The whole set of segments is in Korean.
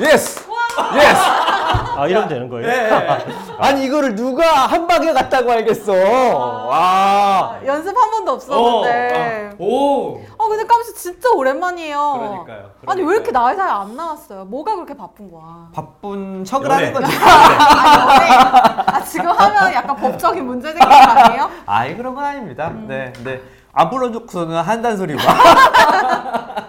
yes yes 아, 이러면 되는 거예요? 예, 아니 이거를 누가 한 방에 갔다고 알겠어 와 연습 한 번도 없었는데. 오. 어, 근데 깜짝 진짜 오랜만이에요. 그러니까요, 아니 왜 이렇게 나이 사이 안 나왔어요? 뭐가 그렇게 바쁜 거야? 바쁜 척을 연애. 하는 거지 아니, 왜? 아 지금 하면 약간 법적인 문제 생기는 거 아니에요? 아이 그런 건 아닙니다 네, 네. 안 불러놓고서는 한단 소리고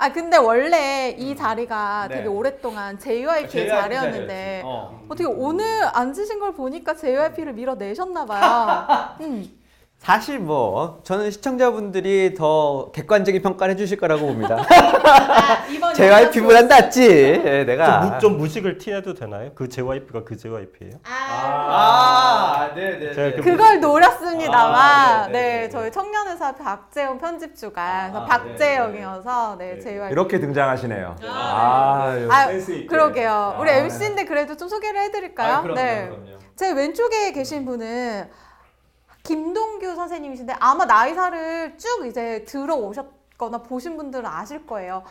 아 근데 원래 이 자리가 네. 되게 오랫동안 JYP의 자리였는데 어. 어 떻게 오늘 앉으신 걸 보니까 JYP를 밀어내셨나 봐요. 음. 사실 뭐 저는 시청자분들이 더 객관적인 평가를 해주실 거라고 봅니다 아, 이번 JYP보단 낫지 예, 내가 좀, 무, 좀 무식을 티내도 되나요? 그 JYP가 그 JYP예요? 아, 네네. 제가 그- 그걸 노렸습니다만 아, 네, 네, 네, 네. 저희 청년의사 박재영 편집주가 그래서 아, 박재영이어서 네, JYP 이렇게 등장하시네요. 아, 아, 센스 있게. 그러게요. 우리 아, MC인데 그래도 좀 소개를 해드릴까요? 네. 제 왼쪽에 계신 분은 김동규 선생님이신데 아마 나이사를 쭉 이제 들어오셨거나 보신 분들은 아실 거예요.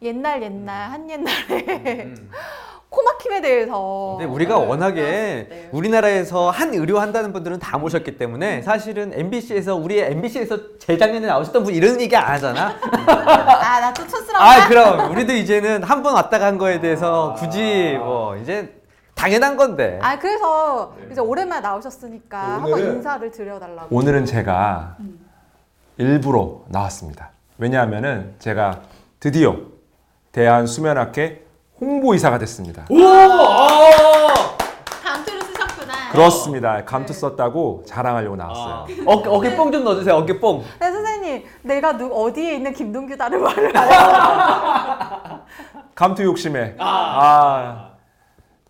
네. 옛날 옛날 한 옛날에 코막힘에 대해서. 근데 우리가 네, 워낙에 네. 우리나라에서 한 의료 한다는 분들은 다 모셨기 때문에 사실은 MBC에서 우리 MBC에서 재작년에 나오셨던 분 이런 얘기 안 하잖아. 아, 나 또 촌스러워. 아 그럼 우리도 이제는 한 번 왔다 간 거에 대해서 굳이 뭐 이제 당연한 건데. 아, 그래서 이제 오랜만에 나오셨으니까 한번 오늘은- 인사를 드려달라고. 오늘은 제가 일부러 나왔습니다. 왜냐하면은 제가 드디어 대한 수면학회 홍보이사가 됐습니다. 감투를 쓰셨구나. 그렇습니다. 감투 썼다고 자랑하려고 나왔어요. 어, 어깨 뽕 좀 넣어주세요. 어깨 뽕. 네, 선생님, 내가 누, 어디에 있는 김동규다를 말을 안 해요. 감투 욕심에. 아.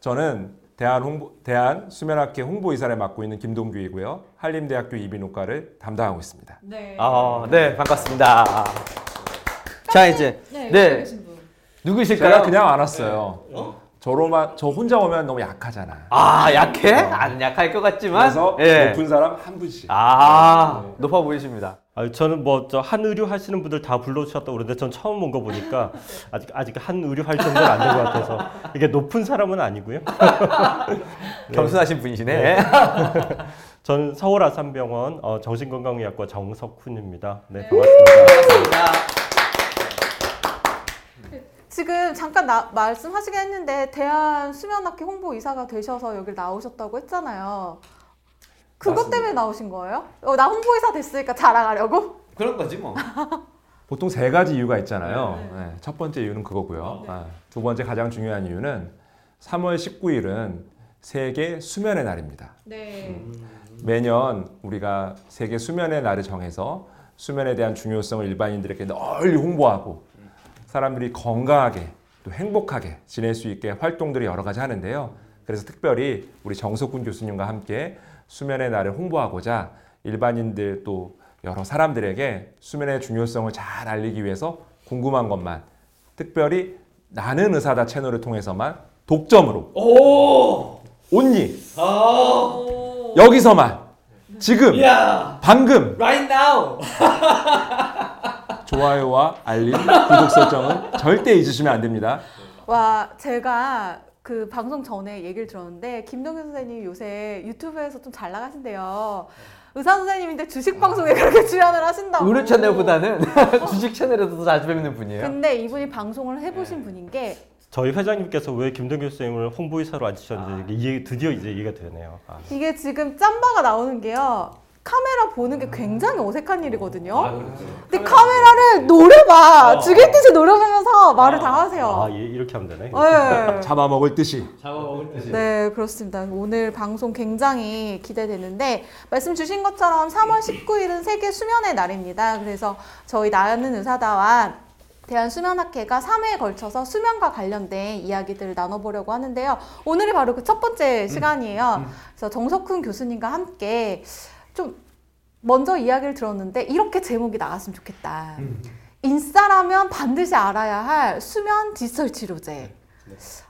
저는 대한 홍보 대한 수면학회 홍보이사를 맡고 있는 김동규이고요. 한림대학교 이비인후과를 담당하고 있습니다. 네. 아, 네 반갑습니다. 자 이제 네, 네. 누구실까요? 제가 그냥 안 왔어요. 저로만 저 혼자 오면 너무 약하잖아. 아 약해? 안 약할 것 같지만. 그래서 예. 높은 사람 한 분씩. 아 높아 보이십니다. 아, 저는 뭐 저 한의료 하시는 분들 다 불러주셨다고 그러는데 전 처음 온 거 보니까 아직 아직 한의료 할 정도는 안 된 것 같아서 이게 높은 사람은 아니고요. 겸손하신 분이시네. 저는 서울 아산병원 어, 정신건강의학과 정석훈입니다. 네 반갑습니다. 지금 잠깐 나, 말씀하시긴 했는데 대한 수면학회 홍보 이사가 되셔서 여기 나오셨다고 했잖아요. 그것 맞습니다. 때문에 나오신 거예요? 어, 나 홍보이사 됐으니까 자랑하려고? 그런 거지 뭐. 보통 세 가지 이유가 있잖아요. 네, 첫 번째 이유는 그거고요. 아, 두 번째 가장 중요한 이유는 3월 19일은 세계 수면의 날입니다. 네. 매년 우리가 세계 수면의 날을 정해서 수면에 대한 중요성을 일반인들에게 널리 홍보하고 사람들이 건강하게 또 행복하게 지낼 수 있게 활동들을 여러 가지 하는데요. 그래서 특별히 우리 정석군 교수님과 함께 수면의 날을 홍보하고자 일반인들 또 여러 사람들에게 수면의 중요성을 잘 알리기 위해서 궁금한 것만 특별히 나는 의사다 채널을 통해서만 독점으로 온리 여기서만 지금 방금 Right now. 좋아요와 알림 구독 설정은 절대 잊으시면 안 됩니다. 와, 제가 그 방송 전에 얘기를 들었는데 김동규 선생님 요새 유튜브에서 좀 잘 나가신대요. 의사 선생님인데 주식 방송에 그렇게 출연을 하신다고. 의료 채널보다는 주식 채널에서 더 자주 뵙는 분이에요. 근데 이분이 방송을 해보신 분인 게 저희 회장님께서 왜 김동규 선생님을 홍보이사로 앉히셨는지 이게 이해, 드디어 이제 이해가 되네요. 아. 이게 지금 짬바가 나오는 게요. 카메라 보는 게 굉장히 어색한 일이거든요. 근데 카메라를 노려봐. 죽일 듯이 노려보면서 말을 다 하세요. 아, 예, 이렇게 하면 되네. 네. 잡아먹을 듯이. 네, 그렇습니다. 오늘 방송 굉장히 기대되는데 말씀 주신 것처럼 3월 19일은 세계 수면의 날입니다. 그래서 저희 나는 의사다와 대한수면학회가 3회에 걸쳐서 수면과 관련된 이야기들을 나눠보려고 하는데요. 오늘이 바로 그 첫 번째 시간이에요. 그래서 정석훈 교수님과 함께 좀 먼저 이야기를 들었는데 이렇게 제목이 나갔으면 좋겠다. 인싸라면 반드시 알아야 할 수면 디지털 치료제.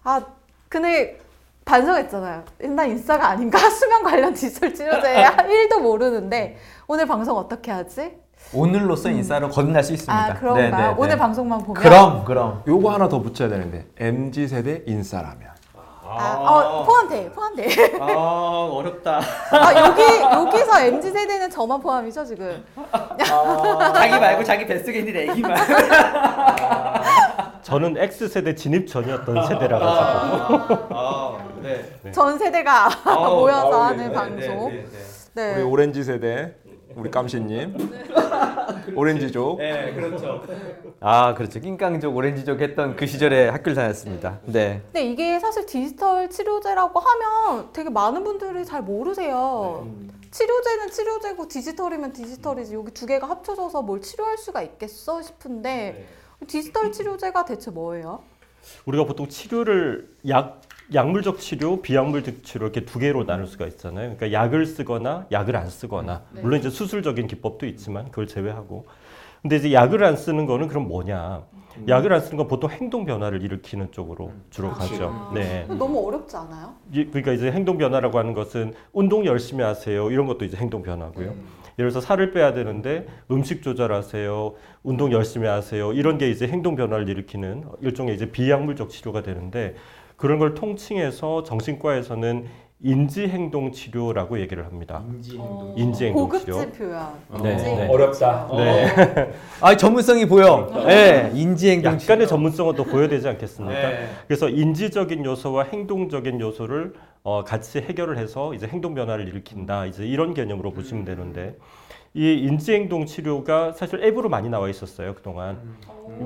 아, 근데 반성했잖아요. 나 인싸가 아닌가? 수면 관련 디지털 치료제 1도 모르는데 오늘 방송 어떻게 하지? 오늘로써 인싸로 거듭날 수 있습니다. 아, 그런가요? 네, 네, 네. 오늘 방송만 보면 그럼 그럼 요거 하나 더 붙여야 되는데 MZ 세대 인싸라면 아, 어, 포함돼, 포함돼. 아 어렵다. 아, 여기 여기서 mz 세대는 저만 포함이죠 지금. 자기 말고 자기 뱃속에 있는 애기만. 저는 X 세대 진입 전이었던 세대라 가지고 아, 네. 전 세대가 모여서 아우, 하는 네, 방송. 네, 네, 네. 우리 오렌지 세대 우리 깜씨님 오렌지족 네. 네, 그렇죠. 아 그렇죠 낑깡족 오렌지족 했던 그 시절에 학교를 다녔습니다. 네. 근데 이게 사실 디지털 치료제라고 하면 되게 많은 분들이 잘 모르세요. 치료제는 치료제고 디지털이면 디지털이지 여기 두 개가 합쳐져서 뭘 치료할 수가 있겠어 싶은데 디지털 치료제가 대체 뭐예요? 우리가 보통 치료를 약 약물적 치료, 비약물적 치료 이렇게 두 개로 나눌 수가 있잖아요. 그러니까 약을 쓰거나 약을 안 쓰거나 물론 이제 수술적인 기법도 있지만 그걸 제외하고 근데 이제 약을 안 쓰는 거는 그럼 뭐냐? 약을 안 쓰는 건 보통 행동 변화를 일으키는 쪽으로 주로 가죠. 네. 너무 어렵지 않아요? 이- 그러니까 이제 행동 변화라고 하는 것은 운동 열심히 하세요. 이런 것도 이제 행동 변화고요. 예를 들어서 살을 빼야 되는데 음식 조절하세요. 운동 열심히 하세요. 이런 게 이제 행동 변화를 일으키는 일종의 이제 비약물적 치료가 되는데 그런 걸 통칭해서 정신과에서는 인지 행동 치료라고 얘기를 합니다. 인지 행동 치료. 고급진 표현. 네, 인지 네. 행동 어렵다. 네. 아 전문성이 보여. 네. 인지행동 약간의 전문성은 또 보여야 되지 않겠습니까? 네. 그래서 인지적인 요소와 행동적인 요소를 어, 같이 해결을 해서 이제 행동 변화를 일으킨다. 이제 이런 개념으로 보시면 되는데 이 인지행동 치료가 사실 앱으로 많이 나와 있었어요 그동안.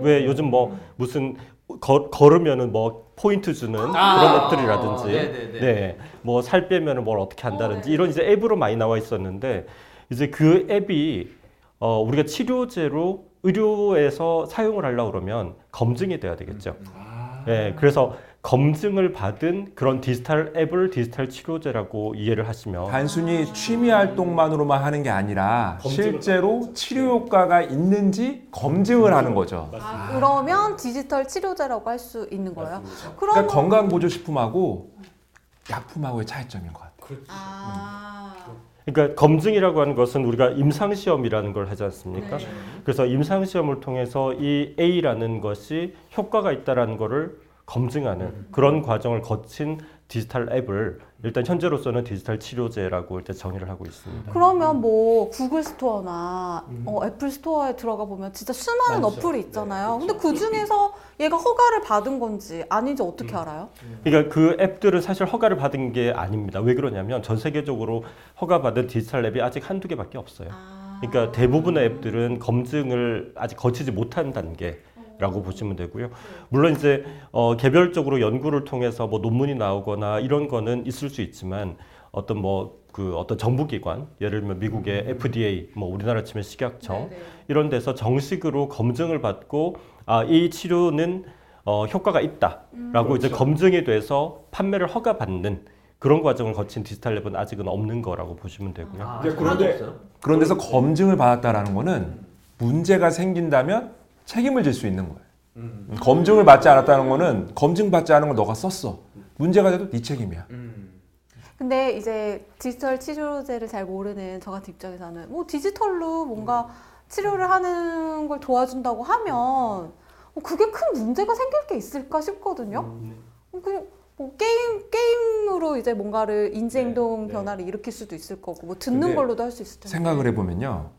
왜 요즘 뭐 무슨 거, 걸으면은 뭐 포인트 주는 아. 그런 앱들이라든지, 네네네. 네, 뭐살 빼면은 뭘 어떻게 한다든지 이런 이제 앱으로 많이 나와 있었는데 이제 그 앱이 어, 우리가 치료제로 의료에서 사용을 하려고 그러면 검증이 돼야 되겠죠. 네, 그래서 검증을 받은 그런 디지털 앱을 디지털 치료제라고 이해를 하시면 단순히 취미 활동만으로만 하는 게 아니라 실제로 치료 효과가 있는지 검증을 하는 거죠. 아, 그러면 디지털 치료제라고 할 수 있는 거예요? 그러니까 그러면 건강 보조 식품하고 약품하고의 차이점인 것 같아요. 아. 그러니까 검증이라고 하는 것은 우리가 임상 시험이라는 걸 하지 않습니까? 네. 그래서 임상 시험을 통해서 이 A라는 것이 효과가 있다라는 것을 검증하는 그런 과정을 거친 디지털 앱을 일단 현재로서는 디지털 치료제라고 일단 정의를 하고 있습니다. 그러면 뭐 구글 스토어나 어, 애플 스토어에 들어가 보면 진짜 수많은 어플이 있잖아요. 근데 그 중에서 얘가 허가를 받은 건지 아닌지 어떻게 알아요? 그러니까 그 앱들은 사실 허가를 받은 게 아닙니다. 왜 그러냐면 전 세계적으로 허가받은 디지털 앱이 아직 한두 개밖에 없어요. 그러니까 대부분의 앱들은 검증을 아직 거치지 못한 단계 라고 보시면 되고요. 물론 이제 어, 개별적으로 연구를 통해서 뭐 논문이 나오거나 이런 거는 있을 수 있지만 어떤 뭐 그 어떤 정부기관 예를 들면 미국의 FDA 뭐 우리나라 치면 식약청 이런 데서 정식으로 검증을 받고 아 이 치료는 어, 효과가 있다라고 이제 검증이 돼서 판매를 허가받는 그런 과정을 거친 디지털 랩은 아직은 없는 거라고 보시면 되고요. 그런데 그런 데서 검증을 받았다라는 거는 문제가 생긴다면 책임을 질 수 있는 거예요. 음, 검증을 받지 않았다는 거는 검증 받지 않은 걸 너가 썼어. 문제가 돼도 네 책임이야. 근데 이제 디지털 치료제를 잘 모르는 저 같은 입장에서는 뭐 디지털로 뭔가 치료를 하는 걸 도와준다고 하면 어, 그게 큰 문제가 생길 게 있을까 싶거든요. 어, 그냥 뭐 게임 게임으로 이제 뭔가를 인지 행동 변화를 일으킬 수도 있을 거고 뭐 듣는 걸로도 할 수 있을 텐데. 생각을 해보면요.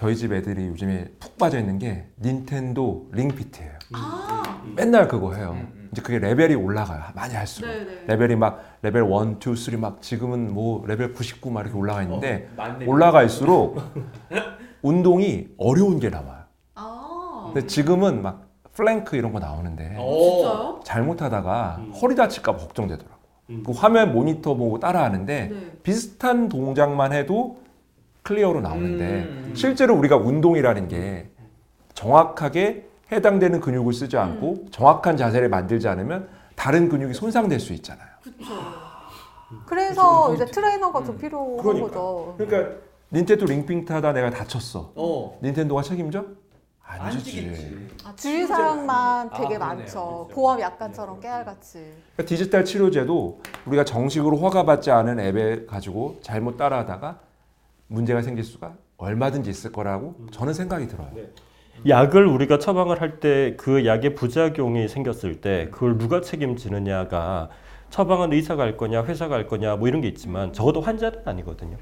저희 집 애들이 요즘에 푹 빠져 있는 게 닌텐도 링피트예요. 맨날 그거 해요. 이제 그게 레벨이 올라가요. 많이 할수록. 레벨이 막 레벨 1, 2, 3 막 지금은 뭐 레벨 99 막 이렇게 올라가 있는데 맞네. 올라갈수록 운동이 어려운 게 나와요. 아, 근데 지금은 막 플랭크 이런 거 나오는데 오. 진짜요? 잘못하다가 허리 다칠까 봐 걱정되더라고. 그 화면 모니터 보고 따라하는데 네. 비슷한 동작만 해도 클리어로 나오는데 음. 실제로 우리가 운동이라는 게 정확하게 해당되는 근육을 쓰지 않고 정확한 자세를 만들지 않으면 다른 근육이 손상될 수 있잖아요. 그래서 이제 트레이너가 좀 필요한 그러니까. 거죠. 그러니까 닌텐도 링핑 타다 내가 다쳤어. 어. 닌텐도가 책임져? 지지. 아, 주의 사항만 아, 되게 그러네요. 많죠. 보험 약관처럼 깨알같이. 그러니까 디지털 치료제도 우리가 정식으로 허가받지 않은 앱에 가지고 잘못 따라하다가 문제가 생길 수가 얼마든지 있을 거라고 저는 생각이 들어요. 약을 우리가 처방을 할 때 그 약의 부작용이 생겼을 때 그걸 누가 책임지느냐가 처방은 의사가 할 거냐 회사가 할 거냐 뭐 이런 게 있지만 적어도 환자는 아니거든요.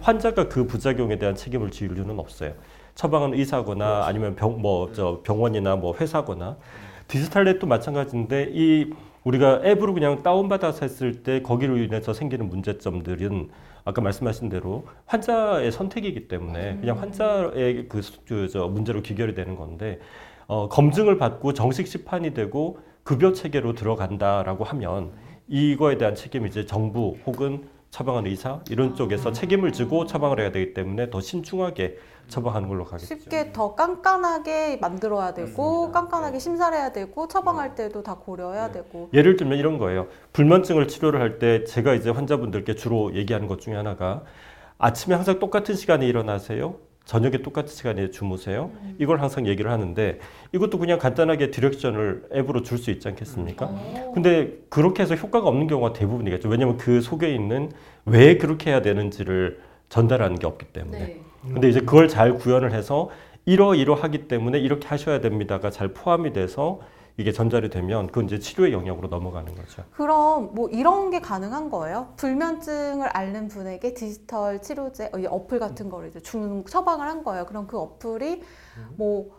환자가 그 부작용에 대한 책임을 지을 이유는 없어요. 처방은 의사거나 아니면 병 뭐 저 병원이나 뭐 회사거나 디지털 앱도 마찬가지인데 이 우리가 앱으로 그냥 다운받아서 했을 때 거기로 인해서 생기는 문제점들은 아까 말씀하신 대로 환자의 선택이기 때문에 그냥 환자의 그, 수- 그, 저 문제로 귀결이 되는 건데 어, 검증을 받고 정식 시판이 되고 급여 체계로 들어간다라고 하면 이거에 대한 책임이 이제 정부 혹은 처방한 의사 이런 쪽에서 책임을 지고 처방을 해야 되기 때문에 더 신중하게 처방하는 걸로 가겠죠. 쉽게 더 깐깐하게 만들어야 되고 깐깐하게 심사를 해야 되고 처방할 때도 다 고려해야 되고 예를 들면 이런 거예요. 불면증을 치료를 할 때 제가 이제 환자분들께 주로 얘기하는 것 중에 하나가 아침에 항상 똑같은 시간에 일어나세요. 저녁에 똑같은 시간에 주무세요. 이걸 항상 얘기를 하는데 이것도 그냥 간단하게 디렉션을 앱으로 줄 수 있지 않겠습니까? 근데 그렇게 해서 효과가 없는 경우가 대부분이겠죠. 왜냐하면 그 속에 있는 왜 그렇게 해야 되는지를 전달하는 게 없기 때문에. 근데 이제 그걸 잘 구현을 해서 이러이러하기 때문에 이렇게 하셔야 됩니다가 잘 포함이 돼서 이게 전달이 되면 그건 이제 치료의 영역으로 넘어가는 거죠. 그럼 뭐 이런 게 가능한 거예요? 불면증을 앓는 분에게 디지털 치료제 어, 이 어플 같은 거를 이제 주는 처방을 한 거예요. 그럼 그 어플이 뭐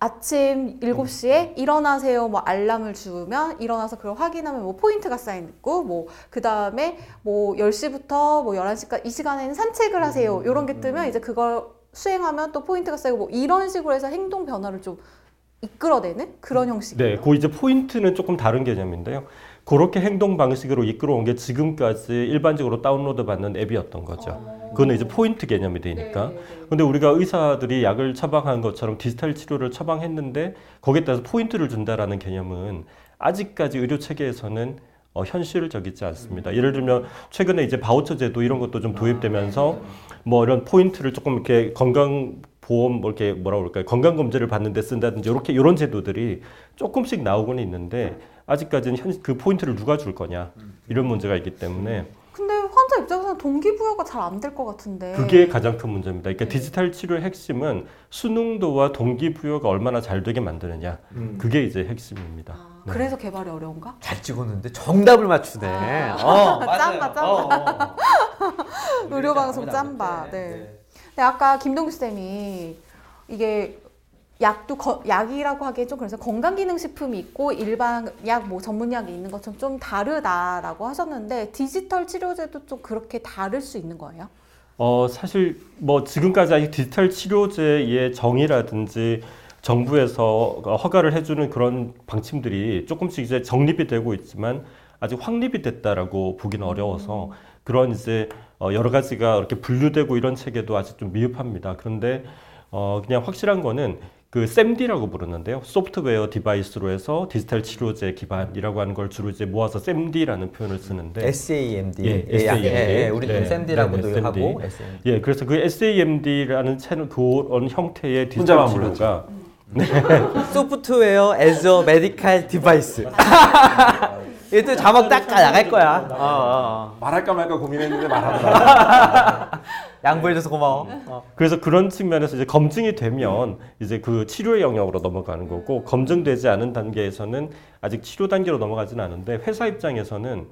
아침 7시에 일어나세요 뭐 알람을 주면 일어나서 그걸 확인하면 뭐 포인트가 쌓여 있고 뭐 그다음에 뭐 10시부터 뭐 11시까지 이 시간에는 산책을 하세요. 이런 게 뜨면 이제 그걸 수행하면 또 포인트가 쌓이고 뭐 이런 식으로 해서 행동 변화를 좀 이끌어내는 그런 형식이에요. 네, 그 이제 포인트는 조금 다른 개념인데요. 그렇게 행동 방식으로 이끌어온 게 지금까지 일반적으로 다운로드 받는 앱이었던 거죠. 그거는 이제 포인트 개념이 되니까. 근데 우리가 의사들이 약을 처방한 것처럼 디지털 치료를 처방했는데 거기에 따라서 포인트를 준다라는 개념은 아직까지 의료 체계에서는 어, 현실적이지 않습니다. 예를 들면 최근에 이제 바우처 제도 이런 것도 좀 도입되면서 뭐 이런 포인트를 조금 이렇게 건강 보험 뭐 이렇게 뭐라 그럴까요 건강 검진을 받는데 쓴다든지 이렇게 이런 제도들이 조금씩 나오고는 있는데 아직까지는 현, 그 포인트를 누가 줄 거냐 이런 문제가 있기 때문에 근데 환자 입장에서는 동기부여가 잘 안 될 것 같은데. 그게 가장 큰 문제입니다. 그러니까 디지털 치료의 핵심은 수능도와 동기부여가 얼마나 잘 되게 만드느냐 그게 이제 핵심입니다. 아, 네. 그래서 개발이 어려운가? 잘 찍었는데 정답을 맞추네. 어. 짬바, 짬바. 어, 어. 의료방송 우리가 짬바. 못해. 네. 아까 김동규 쌤이 이게 약도 거- 약이라고 하기엔 좀 그래서 건강기능식품이 있고 일반 약 뭐 전문약이 있는 것처럼 좀 다르다라고 하셨는데 디지털 치료제도 좀 그렇게 다를 수 있는 거예요? 어 사실 뭐 지금까지 디지털 치료제의 정의라든지 정부에서 허가를 해주는 그런 방침들이 조금씩 이제 정립이 되고 있지만 아직 확립이 됐다라고 보기는 어려워서 그런 이제 어, 여러 가지가 이렇게 분류되고 이런 체계도 아직 좀 미흡합니다. 그런데 어, 그냥 확실한 거는 그 SMD라고 부르는데요. 소프트웨어 device로 해서 디지털 치료제 기반이라고 하는 걸 주로 이제 모아서 SMD라는 표현을 쓰는데 SAMD. 예, SAMD. 예, 예, 우리는 네, SMD라고도 네, 네, 하고 SMD. SAMD. 예, 그래서 그 SAMD라는 채널 그런 형태의 디지털 혼자만 치료가 소프트웨어 as a medical device. 이또 자막 딱 나갈 거야. 어, 어, 어. 말할까 말까 고민했는데 말하더라. 양보해줘서 고마워. 어. 그래서 그런 측면에서 이제 검증이 되면 이제 그 치료의 영역으로 넘어가는 거고 검증되지 않은 단계에서는 아직 치료 단계로 넘어가지는 않은데 회사 입장에서는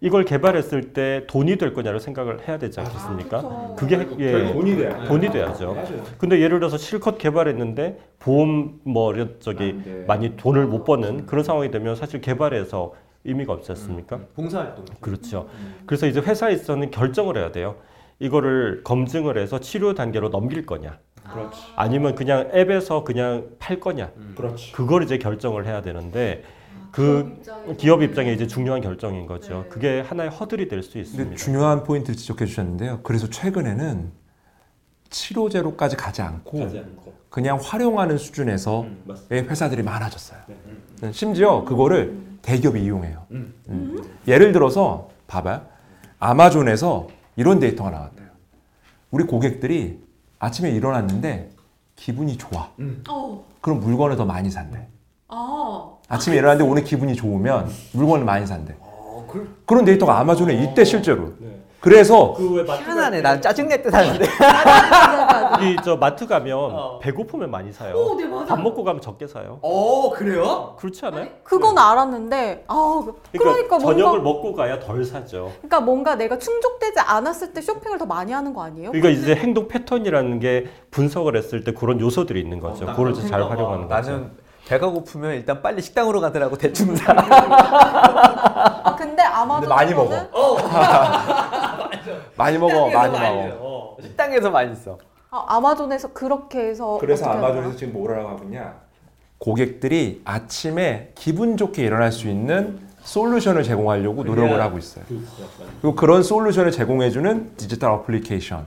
이걸 개발했을 때 돈이 될 거냐를 생각을 해야 되지 않겠습니까? 그게 예, 돈이 돼야 돈이 돼야죠. 근데 예를 들어서 실컷 개발했는데 보험 뭐 저기 안 돼. 많이 돈을 못 버는 그런 상황이 되면 사실 개발해서 의미가 없지 않습니까? 봉사활동. 그렇죠. 그래서 이제 회사에서는 결정을 해야 돼요. 이거를 검증을 해서 치료 단계로 넘길 거냐, 그렇지. 아니면 그냥 앱에서 그냥 팔 거냐, 그렇지. 그걸 이제 결정을 해야 되는데 그 기업 입장에 이제 중요한 결정인 거죠. 그게 하나의 허들이 될수 근데 있습니다. 중요한 포인트를 지적해 주셨는데요. 그래서 최근에는 치료제로까지 가지 않고 가지 않고. 그냥 활용하는 수준에서 음, 회사들이 많아졌어요. 네. 음, 심지어 그거를 대기업이 이용해요. 음. 예를 들어서 봐봐요. 아마존에서 이런 데이터가 나왔대요. 우리 고객들이 아침에 일어났는데 기분이 좋아. 어. 그럼 물건을 더 많이 산대. 어. 아침에 일어났는데 오늘 기분이 좋으면 물건을 많이 산대. 어, 그, 그런 데이터가 아마존에 있대 실제로. 네. 그래서 그왜 희한하네. 난 짜증낼 듯 하는데. 여기 저 마트 가면 어. 배고프면 많이 사요. 오, 네, 맞아요. 밥 먹고 가면 적게 사요. 어 그래요? 그렇지 않아요? 그건 알았는데 아 그러니까, 저녁을 뭔가 먹고 가야 덜 사죠. 그러니까 뭔가 내가 충족되지 않았을 때 쇼핑을 더 많이 하는 거 아니에요? 그러니까 이제 행동 패턴이라는 게 분석을 했을 때 그런 요소들이 있는 거죠. 어, 그걸 이제 잘 활용하는 거죠. 나는 배가 고프면 일단 빨리 식당으로 가더라고 대충 사. 아 근데 아마존 근데 많이 먹어. 어. 많이 먹어, 많이 먹어. 어. 식당에서 많이 써. 아, 아마존에서 그렇게 해서 그래서 어떻게 아마존에서? 지금 뭐라고 하고 있냐? 고객들이 아침에 기분 좋게 일어날 수 있는 솔루션을 제공하려고 노력을 하고 있어요. 그리고 그런 솔루션을 제공해주는 디지털 어플리케이션,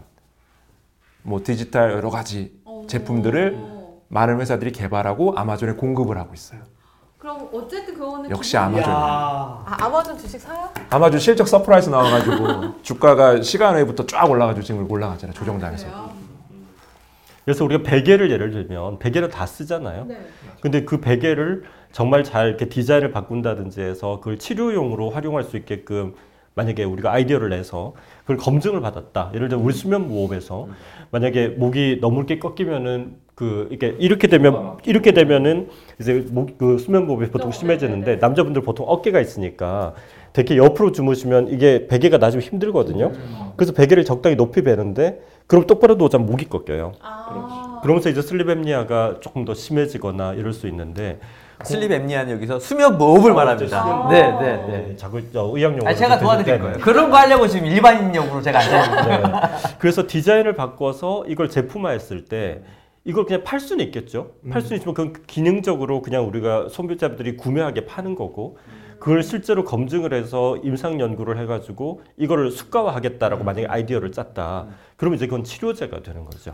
뭐 디지털 여러 가지 제품들을 많은 회사들이 개발하고 아마존에 공급을 하고 있어요. 그럼 어쨌든 그거는 역시 기본- 아마존. 야. 아, 아마존 주식 사요? 아마존 실적 surprise 나와가지고 주가가 시간 외부터 쫙 올라가지고 지금 올라가잖아요. 조정당해서. 그래요? 그래서 우리가 베개를 예를 들면 베개를 다 쓰잖아요. 네. 근데 그 베개를 정말 잘 이렇게 디자인을 바꾼다든지 해서 그걸 치료용으로 활용할 수 있게끔 만약에 우리가 아이디어를 내서 그걸 검증을 받았다. 예를 들어 우리 수면 무호흡에서 만약에 목이 너무 이렇게 꺾이면은 그 이게 이렇게 되면 이렇게 되면은 이제 목 그 수면 무호흡이 보통 심해지는데 남자분들 보통 어깨가 있으니까 되게 옆으로 주무시면 이게 베개가 나중에 힘들거든요. 그래서 베개를 적당히 높이 베는데 그럼 똑바로 누워자면 목이 꺾여요. 아. 그러면서 이제 sleep apnea가 조금 더 심해지거나 이럴 수 있는데 sleep apnea는 여기서 수면 무호흡을 말합니다. 아. 네, 네, 네. 자꾸 저 의학 용어로 아니, 제가 좀 도와드릴 거예요. 그런 거 하려고 지금 일반인 용으로 제가 앉아 있는 네. 그래서 디자인을 바꿔서 이걸 제품화했을 때 이걸 그냥 팔 수는 있겠죠. 팔 수는 있지만 그건 기능적으로 그냥 우리가 소비자들이 구매하게 파는 거고 그걸 실제로 검증을 해서 임상 연구를 해가지고 이거를 수가화하겠다라고 만약에 아이디어를 짰다. 그러면 이제 그건 치료제가 되는 거죠.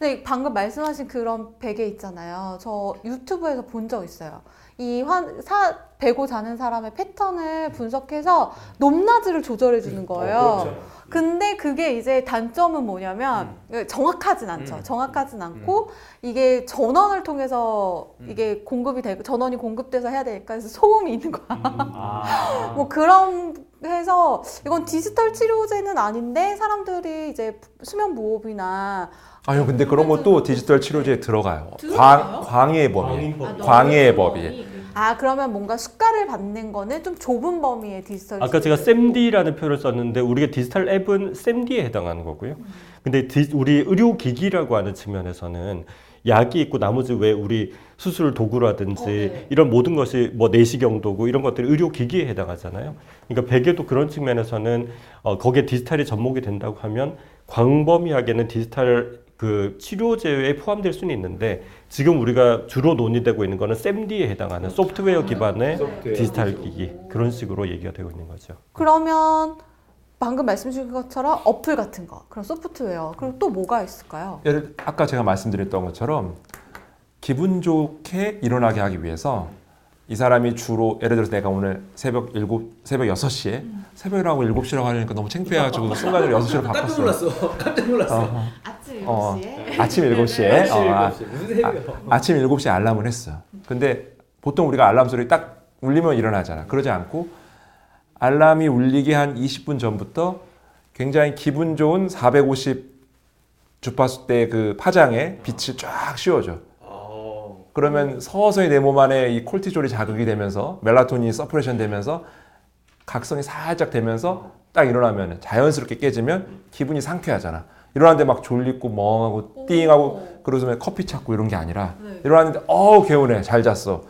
네, 방금 말씀하신 그런 베개 있잖아요. 저 유튜브에서 본 적 있어요. 이 환, 사, 베고 자는 사람의 패턴을 분석해서 높낮이를 조절해 주는 거예요. 근데 그게 이제 단점은 뭐냐면 정확하진 않죠. 음. 정확하진 않고 이게 전원을 통해서 이게 공급이 되고 전원이 공급돼서 해야 되니까 그래서 소음이 있는 거야. 아. 뭐 그런 해서 이건 디지털 치료제는 아닌데 사람들이 이제 수면 무호흡이나 아유 근데 그런 것도 디지털 치료제에 들어가요. 들어가요? 광 광해의 범위. 광해의 법이. 아 그러면 뭔가 수가를 받는 거는 좀 좁은 범위의 디지털 아까 제가. SAMD라는 표현을 썼는데 우리가 디지털 앱은 SAMD에 해당하는 거고요. 근데 디- 우리 의료기기라고 하는 측면에서는 약이 있고 나머지 왜 우리 수술 도구라든지 어, 네. 이런 모든 것이 뭐 내시경 도구 이런 것들이 의료기기에 해당하잖아요. 그러니까 베개도 그런 측면에서는 어, 거기에 디지털이 접목이 된다고 하면 광범위하게는 디지털 그 치료제에 포함될 수는 있는데 지금 우리가 주로 논의되고 있는 거는 SAMD에 해당하는 소프트웨어 기반의 소프트웨어. 디지털 기기 그런 식으로 얘기가 되고 있는 거죠. 그러면 방금 말씀 주신 것처럼 어플 같은 거 그런 소프트웨어 그리고 또 뭐가 있을까요? 예를 아까 제가 말씀드렸던 것처럼 기분 좋게 일어나게 하기 위해서 이 사람이 주로 예를 들어서 내가 오늘 새벽 7 새벽 6시에 새벽이라고 7시라고 하려니까 너무 창피해 가지고 순간적으로 6시로 깜짝 바꿨어. 놀랐어. 깜짝 놀랐어. 아침 어, 7시에 아침 7시에 어, 아, 무슨 새벽이야? 아침 7시에 알람을 했어. 근데 보통 우리가 알람 소리 딱 울리면 일어나잖아. 그러지 않고 알람이 울리기 한 20분 전부터 굉장히 기분 좋은 450 주파수대 그 파장에 빛이 쫙 씌워져. 어. 그러면 서서히 내 몸 안에 이 콜티졸이 자극이 되면서 멜라토닌이 서프레션 되면서 각성이 살짝 되면서 딱 일어나면 자연스럽게 깨지면 기분이 상쾌하잖아. 일어났는데 막 졸리고 멍하고 띵하고 그러면 커피 찾고 이런 게 아니라 네. 일어났는데 어우 개운해 잘 잤어.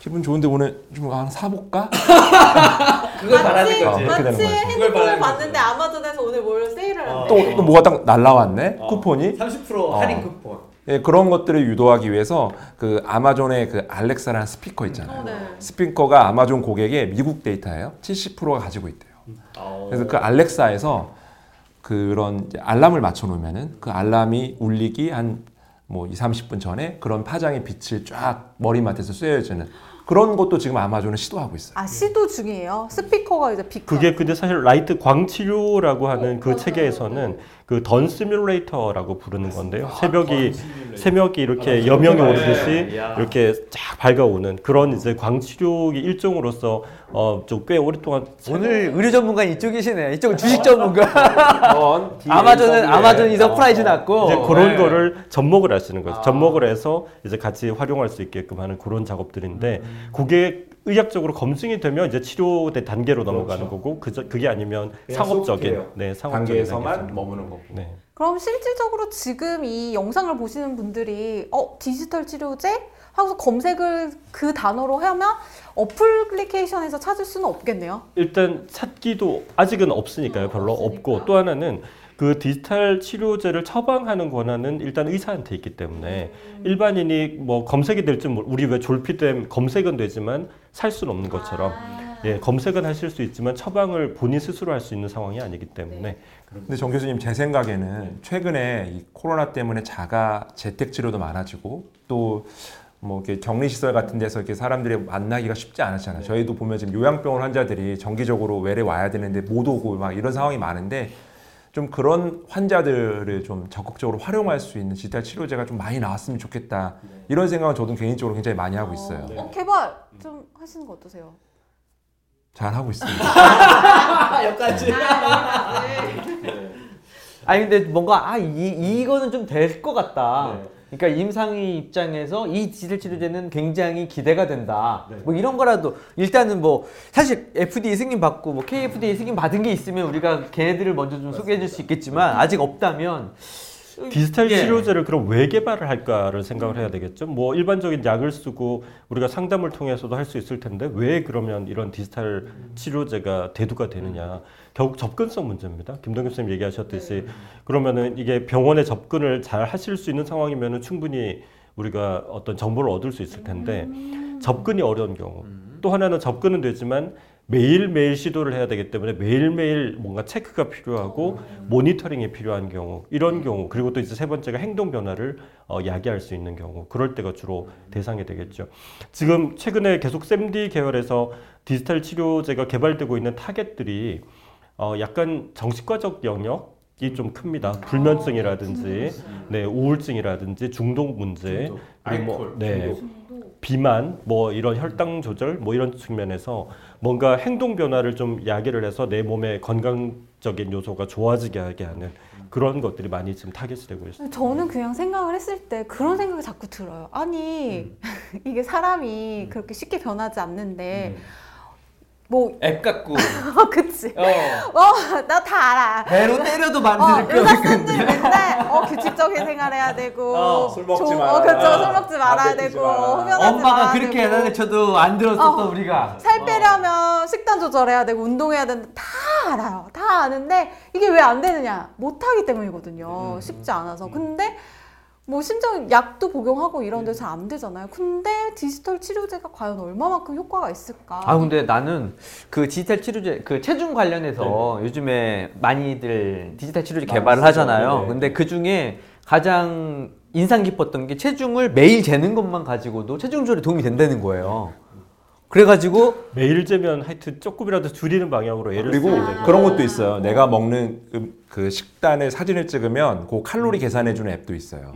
기분 좋은데 오늘 좀 하나 사볼까? 그걸 마치, 거지. 어, 마치. 핸드폰을 봤는데 아마존에서 오늘 뭘 세일을 어. 한대 또, 또 뭐가 딱 날라왔네 쿠폰이 30% 할인 쿠폰. 예, 그런 것들을 유도하기 위해서 그 아마존의 그 알렉사라는 스피커 있잖아요. 어, 네. 스피커가 아마존 고객의 미국 데이터예요. 70%가 가지고 있대요. 어. 그래서 그 알렉사에서 그런 이제 알람을 맞춰 놓으면은 그 알람이 울리기 한뭐 2, 30분 전에 그런 파장의 빛을 쫙 머리맡에서 쐬어주는 그런 것도 지금 아마존은 시도하고 있어요. 아 시도 중이에요. 스피커가 이제 빛. 그게 근데 사실 light 광치료라고 하는 그 체계에서는 그 dawn simulator라고 부르는 건데요. 새벽이 새벽이 이렇게 여명이 오르듯이 이렇게 쫙 밝아오는 그런 이제 광치료의 일종으로서 어 좀 꽤 오랫동안 오늘 의료 전문가 이쪽이시네. 이쪽은 주식 전문가. 어, 아마존은 아마존 이 surprise 났고. 이제 그런 네. 거를 접목을 하시는 거죠. 접목을 해서 이제 같이 활용할 수 있게끔 하는 그런 작업들인데 그게 의학적으로 검증이 되면 이제 치료대 단계로 넘어가는 거고 그 그게 아니면 상업적인 네 상업적인 단계에서만 단계죠. 머무는 거고. 네. 그럼 실질적으로 지금 이 영상을 보시는 분들이 어 디지털 치료제 하고서 검색을 그 단어로 하면 어플리케이션에서 찾을 수는 없겠네요. 일단 찾기도 아직은 없으니까요. 별로 없고 또 하나는 그 디지털 치료제를 처방하는 권한은 일단 의사한테 있기 때문에 일반인이 뭐 검색이 될지 모르- 우리 왜 졸피뎀 검색은 되지만 살 수는 없는 것처럼. 예 검색은 하실 수 있지만 처방을 본인 스스로 할 수 있는 상황이 아니기 때문에. 근데 정 교수님 제 생각에는 최근에 이 코로나 때문에 자가 재택 치료도 많아지고 또 뭐 이렇게 격리 시설 같은 데서 이렇게 사람들이 만나기가 쉽지 않았잖아요. 저희도 보면 지금 요양병원 환자들이 정기적으로 외래 와야 되는데 못 오고 막 이런 상황이 많은데 좀 그런 환자들을 좀 적극적으로 활용할 수 있는 디지털 치료제가 좀 많이 나왔으면 좋겠다. 이런 생각은 저도 개인적으로 굉장히 많이 하고 있어요. 어, 개발 좀 하시는 거 어떠세요? 잘 하고 있습니다. 아, 여기까지. 아니 근데 뭔가 아 이, 이거는 좀 될 것 같다. 네. 그러니까 임상의 입장에서 이 디지털 치료제는 굉장히 기대가 된다. 네. 뭐 이런 거라도 일단은 뭐 사실 FDA 승인 받고 뭐 KFDA 승인 받은 게 있으면 우리가 걔네들을 먼저 좀 소개해 줄 수 있겠지만 아직 없다면 디지털 예. 치료제를 그럼 왜 개발을 할까를 생각을 해야 되겠죠. 뭐 일반적인 약을 쓰고 우리가 상담을 통해서도 할 수 있을 텐데 왜 그러면 이런 디지털 치료제가 대두가 되느냐. 결국 접근성 문제입니다. 김동엽 선생님 얘기하셨듯이 그러면은 이게 병원에 접근을 잘 하실 수 있는 상황이면은 충분히 우리가 어떤 정보를 얻을 수 있을 텐데 접근이 어려운 경우 또 하나는 접근은 되지만 매일매일 시도를 해야 되기 때문에 매일매일 뭔가 체크가 필요하고 모니터링이 필요한 경우 이런 경우 그리고 또 이제 세 번째가 행동 변화를 어, 야기할 수 있는 경우 그럴 때가 주로 대상이 되겠죠. 지금 최근에 계속 샘디 계열에서 디지털 치료제가 개발되고 있는 타겟들이 어, 약간 정신과적 영역 이 좀 큽니다. 불면증이라든지 네 우울증이라든지 중독 문제 그리고 뭐, 네 비만 뭐 이런 혈당 조절 뭐 이런 측면에서 뭔가 행동 변화를 좀 야기를 해서 내 몸의 건강적인 요소가 좋아지게 하게 하는 그런 것들이 많이 지금 타겟이 되고 있습니다. 저는 그냥 생각을 했을 때 그런 생각이 자꾸 들어요. 아니 이게 사람이 그렇게 쉽게 변하지 않는데 뭐앱 갖고. 그치. 어. 어, 나 다 알아. 배로 때려도 어, 만들 의사선들 맨날 어, 규칙적인 생활해야 되고 어, 술 먹지 조- 말아라. 어, 그렇죠. 술 먹지 말아야 되고. 흡연하지 엄마가 그렇게. 해달래 쳐도 안 들었었던 어. 우리가 살 빼려면 식단 조절해야 되고 운동해야 되는데 다 알아요. 다 아는데 이게 왜 안 되느냐? 못하기 때문이거든요. 음. 쉽지 않아서. 근데 뭐 심지어 약도 복용하고 이런데 잘 안 되잖아요. 근데 디지털 치료제가 과연 얼마만큼 효과가 있을까? 아 근데 나는 그 디지털 치료제 그 체중 관련해서 요즘에 많이들 디지털 치료제 많이 개발을 쓰죠. 하잖아요. 네. 근데 그 중에 가장 인상 깊었던 게 체중을 매일 재는 것만 가지고도 체중 조절에 도움이 된다는 거예요. 그래가지고 매일 재면 하여튼 조금이라도 줄이는 방향으로 애를 그리고 그런 것도 있어요. 내가 먹는 그, 그 식단의 사진을 찍으면 그 칼로리 계산해주는 앱도 있어요.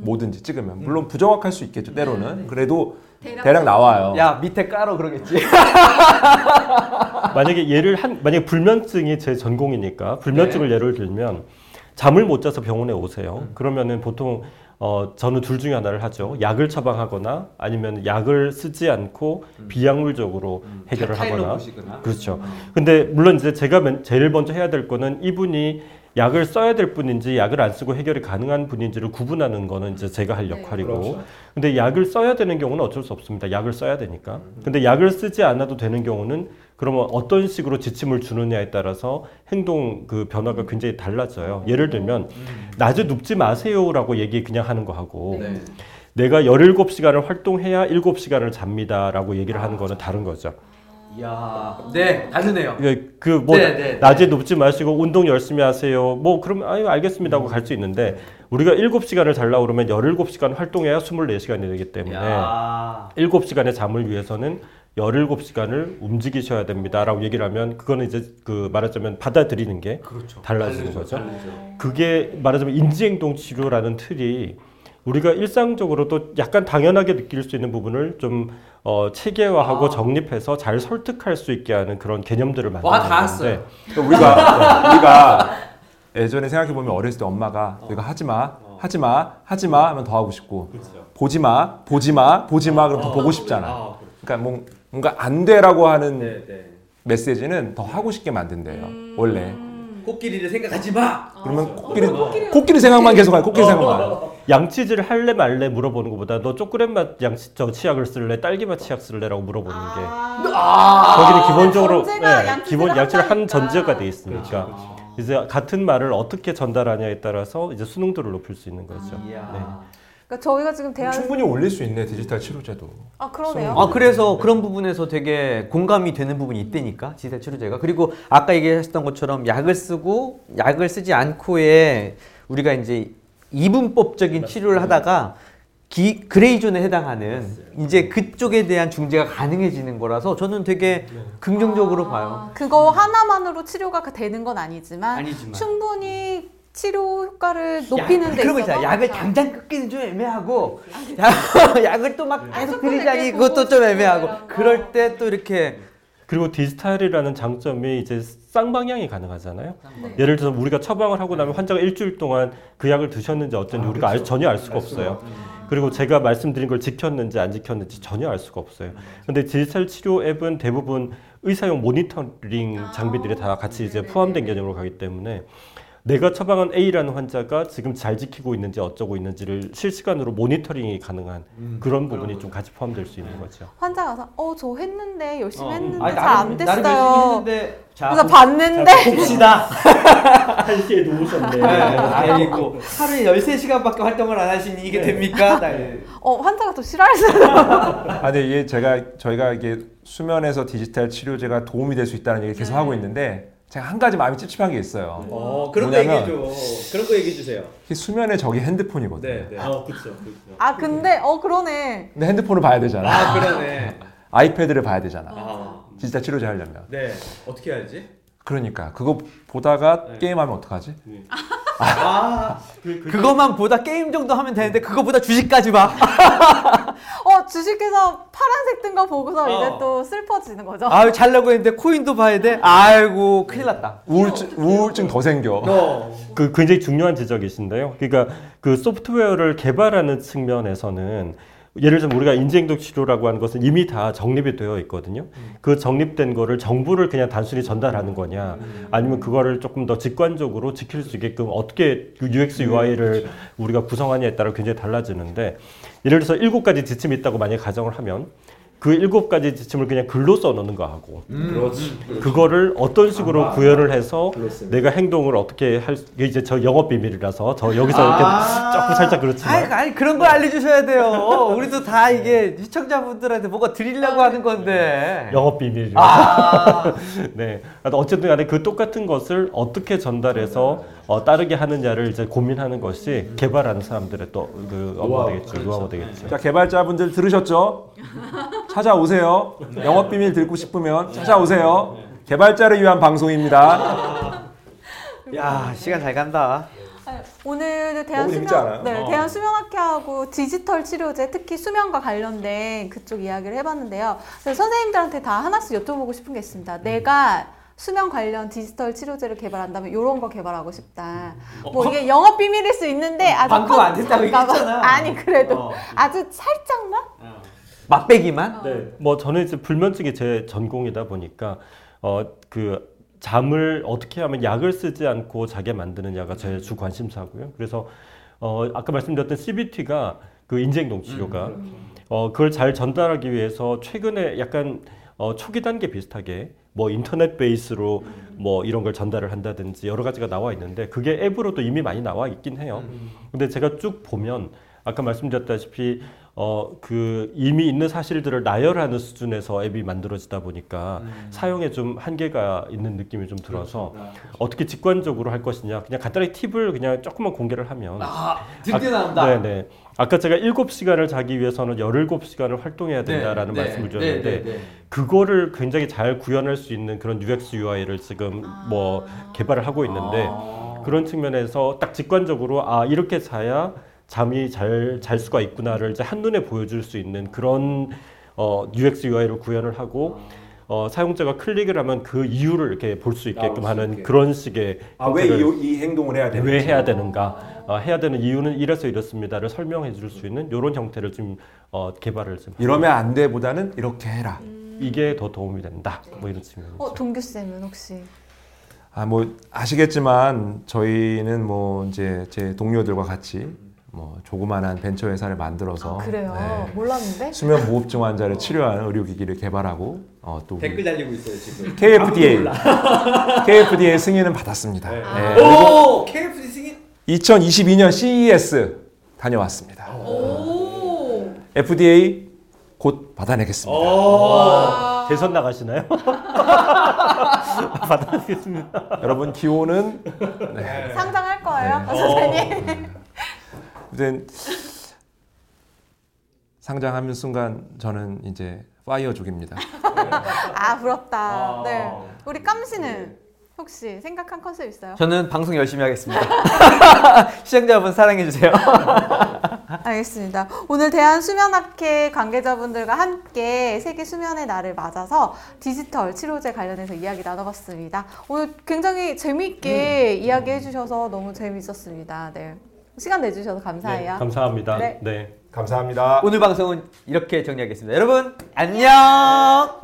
뭐든지 찍으면 물론 부정확할 수 있겠죠 때로는 그래도 대략 나와요. 야 밑에 깔어 그러겠지. 만약에 예를 한 만약에 불면증이 제 전공이니까 불면증을 예를 들면 잠을 못 자서 병원에 오세요. 그러면은 보통 어 저는 둘 중에 하나를 하죠. 약을 처방하거나 아니면 약을 쓰지 않고 비약물적으로 해결을 하거나. 그렇죠. 근데 물론 이제 제가 맨- 제일 먼저 해야 될 거는 이분이 약을 써야 될 분인지 약을 안 쓰고 해결이 가능한 분인지를 구분하는 거는 이제 제가 할 역할이고 근데 약을 써야 되는 경우는 어쩔 수 없습니다. 약을 써야 되니까. 근데 약을 쓰지 않아도 되는 경우는 그러면 어떤 식으로 지침을 주느냐에 따라서 행동 그 변화가 굉장히 달라져요. 예를 들면 낮에 눕지 마세요라고 얘기 그냥 하는 거 하고 네. 내가 17시간을 활동해야 7시간을 잡니다라고 얘기를 하는 거는 다른 거죠. 이야, 네, 다르네요. 그뭐 네, 네, 낮에 눕지 마시고 운동 열심히 하세요. 뭐 그러면 아유 알겠습니다 하고 갈 수 있는데 우리가 7시간을 자려고 그러면 17시간 활동해야 24시간이 되기 때문에 야. 7시간의 잠을 위해서는 17시간을 움직이셔야 됩니다라고 얘기를 하면 그거는 이제 그 말하자면 받아들이는 게 그렇죠. 달라지는 거죠. 그게 말하자면 인지행동 치료라는 틀이 우리가 일상적으로도 약간 당연하게 느낄 수 있는 부분을 좀 어, 체계화하고 아. 정립해서 잘 설득할 수 있게 하는 그런 개념들을 와, 만드는 다 건데 왔어요. 우리가 우리가 예전에 생각해 보면 어렸을 때 엄마가 내가 하지 마, 하지 마, 하지 마 하면 더 하고 싶고 보지 마, 보지 마, 보지 마 그럼 더 보고 싶잖아. 그러니까 뭔- 뭔가 안 돼라고 하는 네. 메시지는 더 하고 싶게 만든대요. 원래. 코끼리를 생각하지 마. 그러면 코끼리 코끼리 생각만 계속 해. 코끼리 생각만. 양치질을 할래 말래 물어보는 것보다 너 초콜릿 맛 양치 저 치약을 쓸래 딸기 맛 치약 쓸래라고 물어보는 게 거기는 기본적으로 아. 전제가 네, 양치질을 기본 양치를 한 한다니까. 전제가 돼 있으니까 이제 같은 말을 어떻게 전달하냐에 따라서 이제 수능도를 높일 수 있는 거죠. 이야. 네. 그러니까 저희가 지금 대한 충분히 올릴 수 있네 디지털 치료제도. 아 그러네요. 아 그래서 그런 부분에서 되게 공감이 되는 부분이 있다니까 디지털 치료제가 그리고 아까 얘기하셨던 것처럼 약을 쓰고 약을 쓰지 않고의 우리가 이제 이분법적인 치료를 하다가 기, 그레이존에 해당하는 이제 그쪽에 대한 중재가 가능해지는 거라서 저는 되게 긍정적으로 봐요. 그거 하나만으로 치료가 되는 건 아니지만, 아니지만. 충분히 치료 효과를 높이는 데 그런 거 있어서 있잖아. 약을 당장 끊기는 좀 애매하고 약, 약을 또 막 계속 들이자니 그것도 좀 애매하고. 그럴 때 또 이렇게. 그리고 디지털이라는 장점이 이제 쌍방향이 가능하잖아요. 예를 들어서 우리가 처방을 하고 나면 환자가 일주일 동안 그 약을 드셨는지 어쩐지 우리가 알- 전혀 알 수가 없어요. 그리고 제가 말씀드린 걸 지켰는지 안 지켰는지 전혀 알 수가 없어요. 근데 디지털 치료 앱은 대부분 의사용 모니터링 장비들이 다 같이 이제 포함된 개념으로 가기 때문에 내가 처방한 A라는 환자가 지금 잘 지키고 있는지 어쩌고 있는지를 실시간으로 모니터링이 가능한 그런 부분이 좀 같이 포함될 수 있는 거죠. 환자가 와서 어 저 했는데 열심히 했는데 아니, 잘안 나름- 나름 열심히 됐어요. 했는데 자, 그래서 봅- 봤는데 자, 봅시다. 한 시에 누우셨네. 네, 아이고 하루에 13시간밖에 활동을 안 하시니 이게 됩니까? 나 이래. 어 환자가 더 싫어했어요. 아, 근데 이게 제가 저희가 이게 수면에서 디지털 치료제가 도움이 될 수 있다는 얘기를 계속 하고 있는데 제가 한 가지 마음이 찝찝한 게 있어요. 어 그런 거 뭐냐면- 얘기해 줘. 그런 거 얘기해 주세요. 이 수면의 적이 핸드폰이거든요. 네, 네. 아, 그렇죠. 아 근데 어 그러네. 근데 핸드폰을 봐야 되잖아. 아 그러네. 아이패드를 봐야 되잖아. 아, 디지털 치료제 하려면. 네. 어떻게 해야지? 그러니까 그거 보다가 네. 게임하면 어떡하지? 아, 그것만 보다 게임 정도 하면 되는데 그거보다 주식까지 봐. 어 주식회사 파란색 뜬 거 보고서 이제 어. 또 슬퍼지는 거죠. 아유 잘려고 했는데 코인도 봐야 돼. 아이고 큰일 났다. 우울증 우울증 더 생겨. 너. 그 굉장히 중요한 지적이신데요. 그러니까 그 소프트웨어를 개발하는 측면에서는 예를 들면 우리가 인지행동 치료라고 하는 것은 이미 다 정립이 되어 있거든요. 그 정립된 거를 정보를 그냥 단순히 전달하는 거냐, 아니면 그거를 조금 더 직관적으로 지킬 수 있게끔 어떻게 그 UX UI를 우리가 구성하냐에 따라 굉장히 달라지는데 예를 들어서 일곱 가지 지침이 있다고 만약 에 가정을 하면 그 일곱 가지 지침을 그냥 글로 써놓는 거 하고 그렇지. 그거를 어떤 식으로 구현을 해서 그렇습니다. 내가 행동을 어떻게 할 수, 이게 이제 저 영업 비밀이라서 저 여기서 이렇게 조금 살짝 그렇지만 아니 그런 걸 알려주셔야 돼요. 우리도 다 이게 시청자분들한테 뭐가 드리려고 하는 건데. 영업 비밀이라서 아, 네 어쨌든 간에 그 똑같은 것을 어떻게 전달해서 어, 따르게 하느냐를 이제 고민하는 것이 개발하는 사람들의 또 그 업무가 되겠죠 노하우가 되겠죠 자 개발자분들 들으셨죠? 찾아오세요. 영업 비밀 듣고 싶으면 찾아오세요. 개발자를 위한 방송입니다. 야 시간 잘 간다. 오늘 대한 수면? 네, 어. 대한 수면학회하고 디지털 치료제 특히 수면과 관련된 그쪽 이야기를 해봤는데요. 선생님들한테 다 하나씩 여쭤보고 싶은 게 있습니다. 내가 수면 관련 디지털 치료제를 개발한다면 이런 거 개발하고 싶다. 뭐 이게 영업 비밀일 수 있는데 아주 방금 안 된다고 잠깐만. 얘기했잖아. 아니 그래도 어. 아주 살짝만. 맛배기만. 네. 뭐 저는 이제 불면증이 제 전공이다 보니까 어그 잠을 어떻게 하면 약을 쓰지 않고 자게 만드느냐가 제 주 관심사고요. 그래서 어 아까 말씀드렸던 CBT가 그 인지행동 치료가 어 그걸 잘 전달하기 위해서 최근에 약간 어 초기 단계 비슷하게 뭐 인터넷 베이스로 뭐 이런 걸 전달을 한다든지 여러 가지가 나와 있는데 그게 앱으로도 이미 많이 나와 있긴 해요. 근데 제가 쭉 보면 아까 말씀드렸다시피 어 그 이미 있는 사실들을 나열하는 수준에서 앱이 만들어지다 보니까 사용에 좀 한계가 있는 느낌이 좀 들어서 어떻게 직관적으로 할 것이냐 그냥 간단하게 팁을 그냥 조금만 공개를 하면 아 드디어 나온다. 네네. 아까 제가 7시간을 자기 위해서는 17시간을 활동해야 된다라는 네, 말씀을 네, 드렸는데 네, 네, 네. 그거를 굉장히 잘 구현할 수 있는 그런 UX UI를 지금 뭐 개발을 하고 있는데 아. 그런 측면에서 딱 직관적으로 아 이렇게 자야 잠이 잘 잘 수가 있구나를 이제 한눈에 보여줄 수 있는 그런 어, UX UI를 구현을 하고 어, 사용자가 클릭을 하면 그 이유를 이렇게 볼 수 있게끔 아, 하는 있게. 그런 식의 아왜 이, 이 행동을 해야 되는지 왜 해야 되는가 어, 해야 되는 이유는 이래서 이렇습니다를 설명해 줄 수 있는 이런 형태를 좀 어, 개발을 좀 이러면 안 돼보다는 이렇게 해라. 이게 더 도움이 된다 뭐 이런 측면이죠. 어, 동규 쌤은 혹시 아 뭐 아시겠지만 저희는 뭐 이제 제 동료들과 같이 뭐 조그만한 벤처 회사를 만들어서 아, 그래요? 네. 몰랐는데? 수면 무호흡증 환자를 치료하는 의료기기를 개발하고 어, 또 댓글 달리고 있어요 지금. KFDA KFDA 승인은 받았습니다. 네. 네, 오 KFC 승인. 2022년 CES 다녀왔습니다. 오. FDA 곧 받아내겠습니다. 오. 대선 나가시나요? 받아뵙겠습니다. 여러분 기호는 네. 상장할 거예요, 네. 어, 선생님? 이제 상장하는 순간 저는 이제 파이어족입니다. 아 부럽다. 아. 네. 우리 깜 씨는 혹시 생각한 컨셉 있어요? 저는 방송 열심히 하겠습니다. 시청자분 사랑해 주세요. 알겠습니다. 오늘 대한수면학회 관계자분들과 함께 세계 수면의 날을 맞아서 디지털 치료제 관련해서 이야기 나눠봤습니다. 오늘 굉장히 재미있게 이야기해 주셔서 너무 재미있었습니다. 네. 시간 내주셔서 감사해요. 감사합니다. 네. 네. 감사합니다. 오늘 방송은 이렇게 정리하겠습니다. 여러분 안녕.